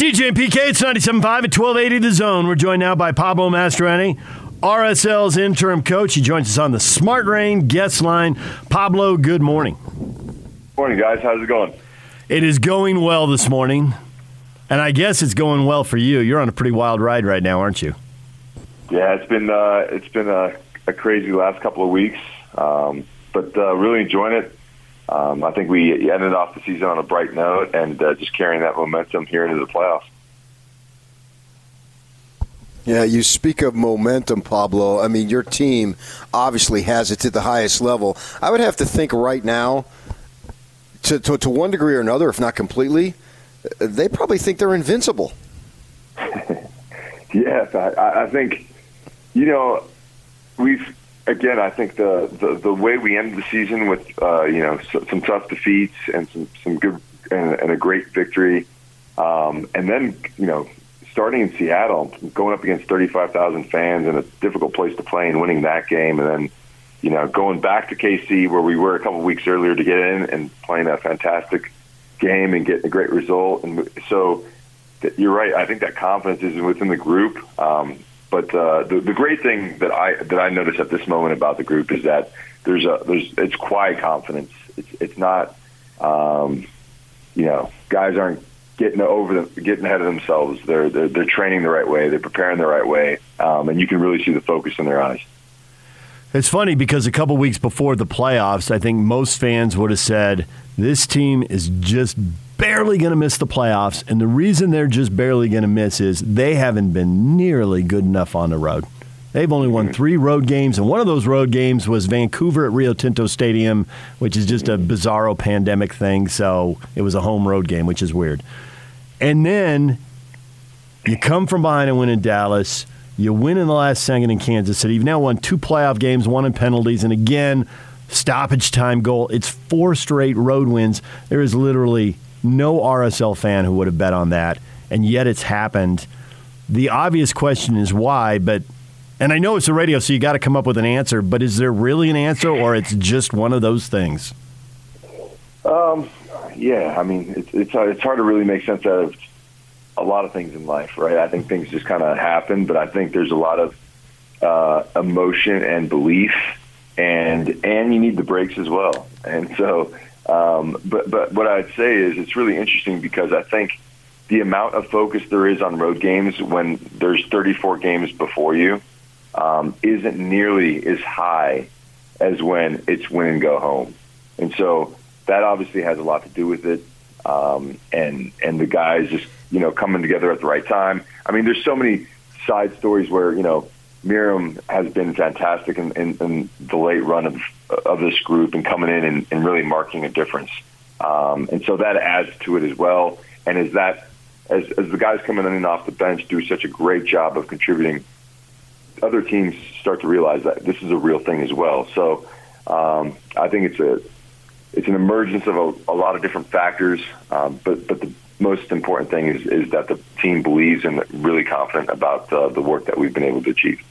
DJ and PK, it's 97.5 at 1280 The Zone. We're joined now by Pablo Mastroeni, RSL's interim coach. He joins us on the Smart Rain guest line. Pablo, good morning. Morning, guys. How's it going? It is going well this morning, and I guess it's going well for you. You're on a pretty wild ride right now, aren't you? Yeah, it's been uh, it's been a, a, crazy last couple of weeks, um, but uh, really enjoying it. Um, I think we ended off the season on a bright note and uh, just carrying that momentum here into the playoffs. Yeah, you speak of momentum, Pablo. I mean, your team obviously has it to the highest level. I would have to think right now, to, to, to one degree or another, if not completely, they probably think they're invincible. yes, I, I think, you know, we've again, I think the, the, the way we ended the season with uh, you know some tough defeats and some some good and, and a great victory, um, and then you know starting in Seattle, going up against thirty five thousand fans in a difficult place to play and winning that game, and then you know going back to KC where we were a couple weeks earlier to get in and playing a fantastic game and getting a great result, and so. You're right. I think that confidence is within the group. Um, but uh, the, the great thing that I that I notice at this moment about the group is that there's a there's it's quiet confidence. It's it's not um, you know guys aren't getting over the, getting ahead of themselves. They're, they're they're training the right way. They're preparing the right way, um, and you can really see the focus in their eyes. It's funny because a couple weeks before the playoffs, I think most fans would have said this team is just barely going to miss the playoffs. And the reason they're just barely going to miss is they haven't been nearly good enough on the road. They've only won mm-hmm. three road games, and one of those road games was Vancouver at Rio Tinto Stadium, which is just a bizarro pandemic thing. So it was a home road game, which is weird. And then you come from behind and win in Dallas. You win in the last second in Kansas City. You've now won two playoff games, one in penalties, and again, stoppage time goal. It's four straight road wins. There is literally no RSL fan who would have bet on that, and yet it's happened. The obvious question is why, but and I know it's a radio, so you got to come up with an answer. But is there really an answer, or it's just one of those things? Um, yeah, I mean, it's it's it's hard to really make sense out of a lot of things in life, right? I think things just kind of happen, but I think there's a lot of uh, emotion and belief, and and you need the breaks as well. And so um, but but what I'd say is it's really interesting because I think the amount of focus there is on road games when there's 34 games before you um, isn't nearly as high as when it's win and go home, and so that obviously has a lot to do with it. Um, and and the guys just you know coming together at the right time. I mean, there's so many side stories where you know Meram has been fantastic in, in, in, the late run of of this group and coming in and, and really marking a difference. Um, and so that adds to it as well. And as that as, as the guys coming in and off the bench do such a great job of contributing, other teams start to realize that this is a real thing as well. So um, I think it's a it's an emergence of a, a lot of different factors, um, but but the most important thing is, is that the team believes and really confident about uh, the work that we've been able to achieve.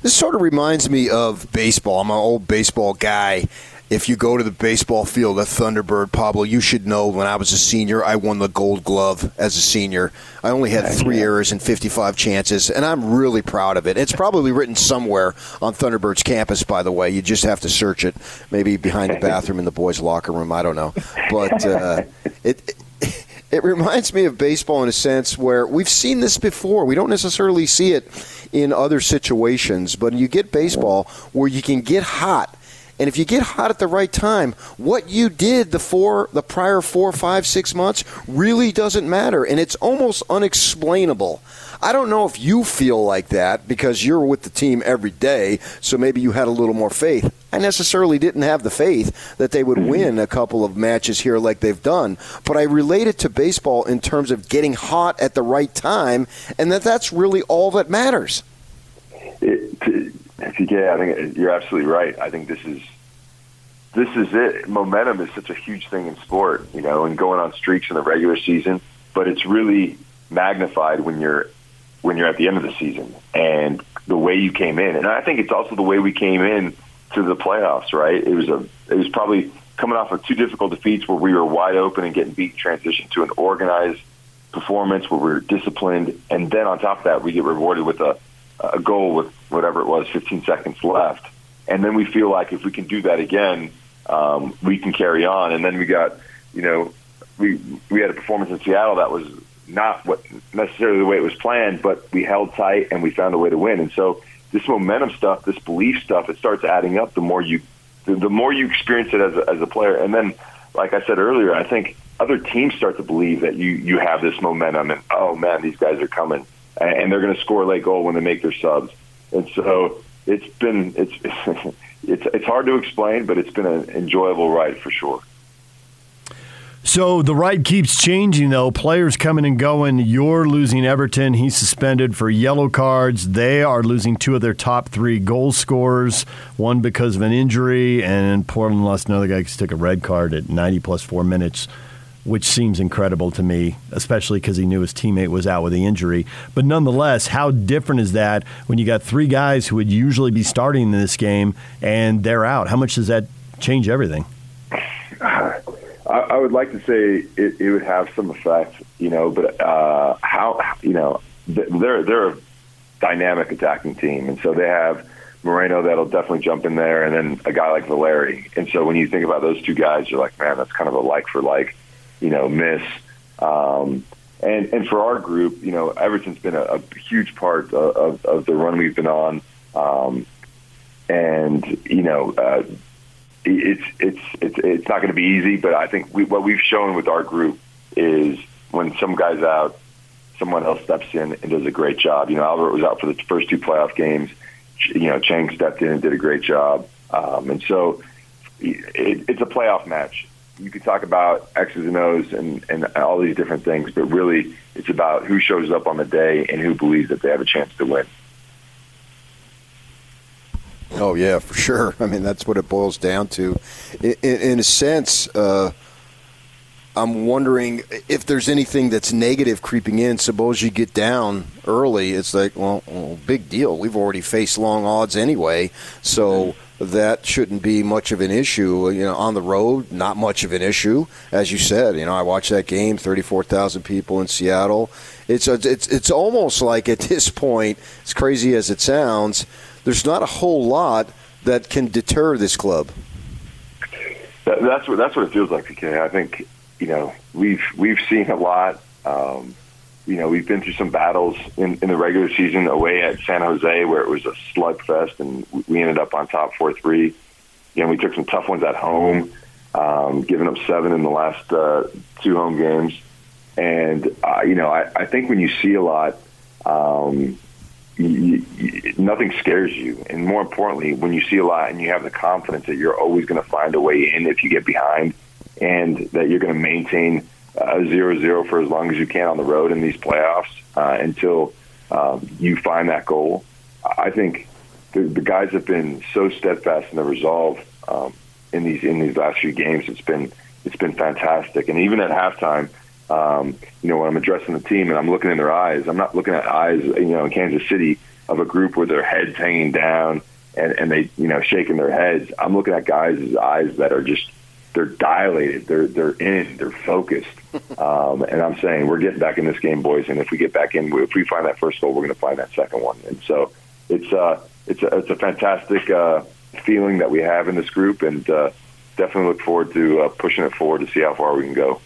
This sort of reminds me of baseball. I'm an old baseball guy. If you go to the baseball field at Thunderbird, Pablo, you should know when I was a senior, I won the gold glove as a senior. I only had three errors and 55 chances, and I'm really proud of it. It's probably written somewhere on Thunderbird's campus, by the way. You just have to search it, maybe behind the bathroom in the boys' locker room. I don't know. But uh, it, it it reminds me of baseball in a sense where we've seen this before. We don't necessarily see it in other situations, but you get baseball where you can get hot. And if you get hot at the right time, what you did the four, the prior four, five, six months really doesn't matter, and it's almost unexplainable. I don't know if you feel like that because you're with the team every day, so maybe you had a little more faith. I necessarily didn't have the faith that they would win a couple of matches here like they've done, but I relate it to baseball in terms of getting hot at the right time, and that that's really all that matters. It, yeah, I think you're absolutely right. I think this is this is it. Momentum is such a huge thing in sport, you know, and going on streaks in the regular season, but it's really magnified when you're when you're at the end of the season and the way you came in. And I think it's also the way we came in to the playoffs, right? It was a it was probably coming off of two difficult defeats where we were wide open and getting beat transition to an organized performance where we were disciplined, and then on top of that, we get rewarded with a, a goal with whatever it was, 15 seconds left, and then we feel like if we can do that again, um, we can carry on. And then we got, you know, we we had a performance in Seattle that was not what necessarily the way it was planned, but we held tight and we found a way to win. And so this momentum stuff, this belief stuff, it starts adding up the more you the, the more you experience it as a, as a player. And then, like I said earlier, I think other teams start to believe that you you have this momentum and oh man, these guys are coming and they're going to score a late goal when they make their subs. And so it's been it's it's it's hard to explain, but it's been an enjoyable ride for sure. So the right keeps changing, though. Players coming and going. You're losing Everton. He's suspended for yellow cards. They are losing two of their top three goal scorers, one because of an injury, and Portland lost another guy he took a red card at 90 plus four minutes, which seems incredible to me, especially because he knew his teammate was out with the injury. But nonetheless, how different is that when you got three guys who would usually be starting in this game and they're out? How much does that change everything? I, I would like to say it, it would have some effect, you know, but uh, how, you know, they're they're a dynamic attacking team, and so they have Moreno that'll definitely jump in there, and then a guy like Valeri. And so when you think about those two guys, you're like, man, that's kind of a like for like, you know, miss. Um, and and for our group, you know, Everton's been a, a huge part of, of, of the run we've been on. Um, and you know, uh, it's it's it's it's not going to be easy, but I think we, what we've shown with our group is when some guys out, someone else steps in and does a great job. You know, Albert was out for the first two playoff games. You know, Chang stepped in and did a great job, um, and so it, it's a playoff match. You could talk about X's and O's and, and all these different things, but really, it's about who shows up on the day and who believes that they have a chance to win. Oh yeah, for sure. I mean, that's what it boils down to. In, in a sense, uh, I'm wondering if there's anything that's negative creeping in. Suppose you get down early, it's like, well, well big deal. We've already faced long odds anyway, so that shouldn't be much of an issue. You know, on the road, not much of an issue, as you said. You know, I watched that game, thirty-four thousand people in Seattle. It's a, it's it's almost like at this point, as crazy as it sounds there's not a whole lot that can deter this club. That, that's what that's what it feels like, PK. I think you know we've we've seen a lot. Um, you know, we've been through some battles in, in the regular season away at San Jose where it was a slugfest, and we ended up on top four three. You know, we took some tough ones at home, um, giving up seven in the last uh, two home games. And uh, you know, I, I think when you see a lot, um, you, nothing scares you. And more importantly, when you see a lot and you have the confidence that you're always going to find a way in if you get behind and that you're going to maintain a zero-zero for as long as you can on the road in these playoffs uh, until um, you find that goal. I think the, the guys have been so steadfast in their resolve um, in these in these last few games. It's been it's been fantastic. And even at halftime, um, you know, when I'm addressing the team and I'm looking in their eyes, I'm not looking at eyes, you know, in Kansas City of a group with their heads hanging down and, and they, you know, shaking their heads. I'm looking at guys' eyes that are just, they're dilated. They're, they're in, they're focused. Um, and I'm saying we're getting back in this game, boys. And if we get back in, if we find that first goal, we're going to find that second one. And so it's, uh, it's a, it's a fantastic, uh, feeling that we have in this group and, uh, definitely look forward to uh, pushing it forward to see how far we can go.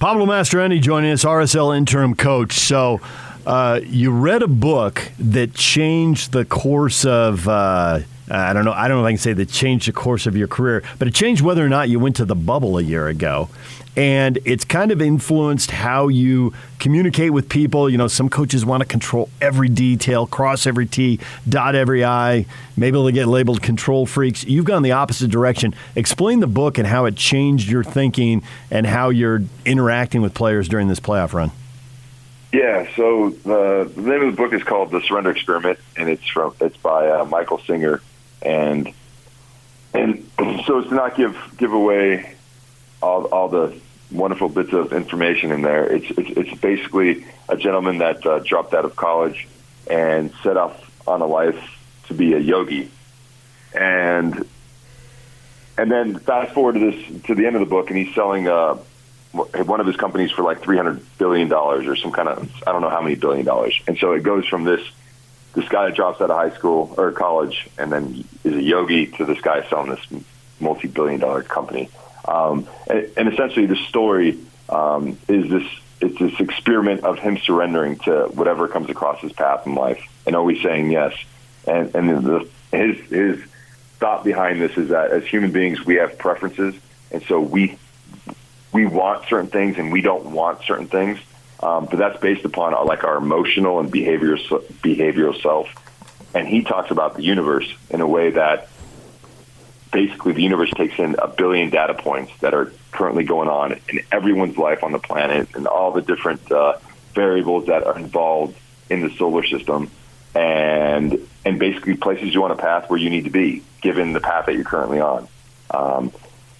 Pablo Mastroeni joining us, RSL interim coach. So, uh, you read a book that changed the course of. Uh, I don't know. I don't know if I can say that changed the course of your career, but it changed whether or not you went to the bubble a year ago and it's kind of influenced how you communicate with people. You know, some coaches want to control every detail, cross every T, dot every I. Maybe they'll get labeled control freaks. You've gone the opposite direction. Explain the book and how it changed your thinking and how you're interacting with players during this playoff run. Yeah, so the, the name of the book is called The Surrender Experiment, and it's from it's by uh, Michael Singer, and and so to not give give away all, all the wonderful bits of information in there. It's it's, it's basically a gentleman that uh, dropped out of college and set off on a life to be a yogi, and and then fast forward to this to the end of the book, and he's selling uh, one of his companies for like three hundred billion dollars or some kind of I don't know how many billion dollars. And so it goes from this this guy that drops out of high school or college and then is a yogi to this guy selling this multi-billion dollar company. Um, and, and essentially, the story um, is this it's this experiment of him surrendering to whatever comes across his path in life and always saying yes. And and the, his his thought behind this is that as human beings we have preferences, and so we we want certain things and we don't want certain things. Um, but that's based upon our, like our emotional and behavioral behavioral self. And he talks about the universe in a way that basically the universe takes in a billion data points that are currently going on in everyone's life on the planet and all the different uh, variables that are involved in the solar system and and basically places you on a path where you need to be given the path that you're currently on. Um,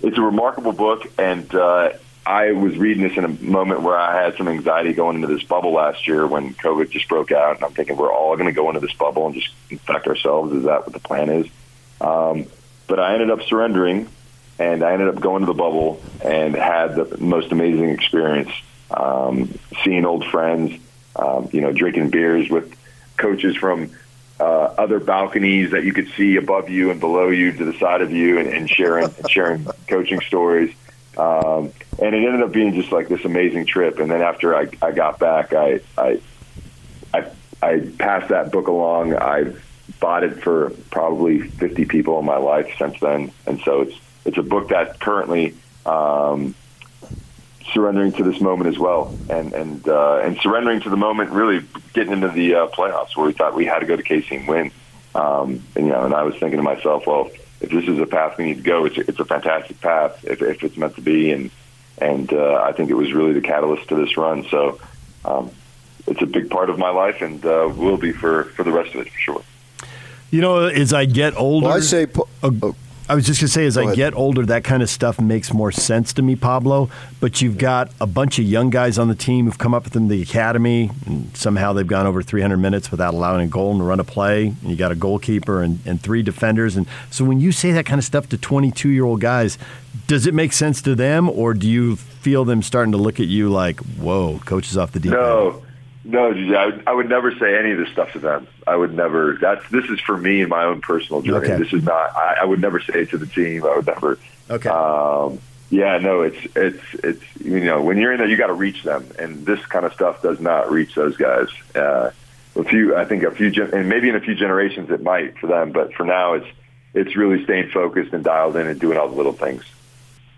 it's a remarkable book, and uh, I was reading this in a moment where I had some anxiety going into this bubble last year when COVID just broke out, and I'm thinking we're all going to go into this bubble and just infect ourselves. Is that what the plan is? Um, but I ended up surrendering, and I ended up going to the bubble and had the most amazing experience. Um, seeing old friends, um, you know, drinking beers with coaches from uh, other balconies that you could see above you and below you to the side of you, and, and sharing and sharing coaching stories. Um, and it ended up being just like this amazing trip. And then after I, I got back, I, I I I passed that book along. I've bought it for probably 50 people in my life since then, and so it's it's a book that currently um, surrendering to this moment as well, and and uh, and surrendering to the moment, really getting into the uh, playoffs where we thought we had to go to KC and win. Um, and you know, and I was thinking to myself, well, if this is a path we need to go, it's a, it's a fantastic path if, if it's meant to be, and and uh, I think it was really the catalyst to this run. So. Um, it's a big part of my life, and uh, will be for, for the rest of it for sure. You know, as I get older, well, I say. Po- oh, I was just going to say, as I get older, that kind of stuff makes more sense to me, Pablo. But you've got a bunch of young guys on the team who've come up within the academy, and somehow they've gone over 300 minutes without allowing a goal and run a play. And you got a goalkeeper and, and three defenders. And so when you say that kind of stuff to 22 year old guys, does it make sense to them, or do you feel them starting to look at you like, whoa, coach is off the deep end? No. I would, I would never say any of this stuff to them. I would never. That's this is for me and my own personal journey. Okay. This is not. I, I would never say it to the team. I would never. Okay. Um, yeah, no, it's it's it's you know when you're in there, you got to reach them, and this kind of stuff does not reach those guys. Uh, a few, I think, a few, gen- and maybe in a few generations it might for them, but for now, it's it's really staying focused and dialed in and doing all the little things.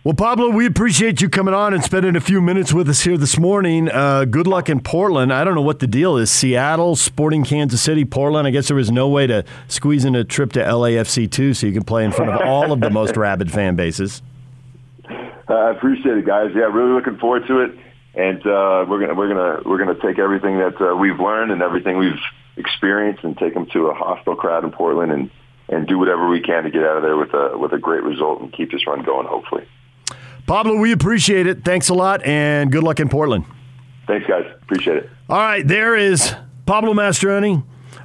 Well, Pablo, we appreciate you coming on and spending a few minutes with us here this morning. Uh, good luck in Portland. I don't know what the deal is. Seattle, Sporting Kansas City, Portland. I guess there was no way to squeeze in a trip to LAFC too, so you can play in front of all of the most rabid fan bases. I appreciate it, guys. Yeah, really looking forward to it, and uh, we're gonna we're gonna we're gonna take everything that uh, we've learned and everything we've experienced and take them to a hostile crowd in Portland and and do whatever we can to get out of there with a with a great result and keep this run going. Hopefully. Pablo, we appreciate it. Thanks a lot, and good luck in Portland. Thanks, guys. Appreciate it. All right, there is Pablo Mastroeni,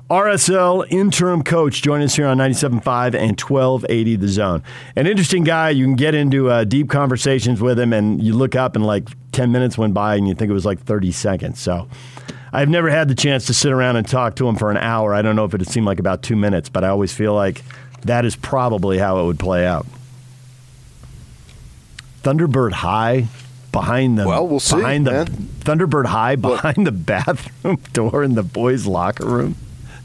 RSL interim coach, joining us here on 97.5 and 1280 The Zone. An interesting guy. You can get into uh, deep conversations with him, and you look up and like 10 minutes went by, and you think it was like 30 seconds. So I've never had the chance to sit around and talk to him for an hour. I don't know if it seemed like about two minutes, but I always feel like that is probably how it would play out. Thunderbird High behind the well, we'll see, behind man. the Thunderbird High behind the bathroom door in the boys' locker room.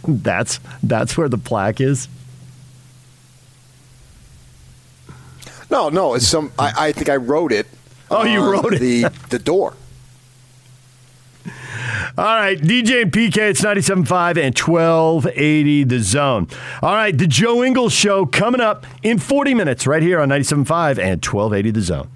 That's that's where the plaque is. No, no, it's some. I, I think I wrote it. Oh, you wrote it. The the door. All right, DJ and PK, it's 97.5 and 1280 The Zone. All right, the Joe Ingles Show coming up in 40 minutes right here on 97.5 and 1280 The Zone.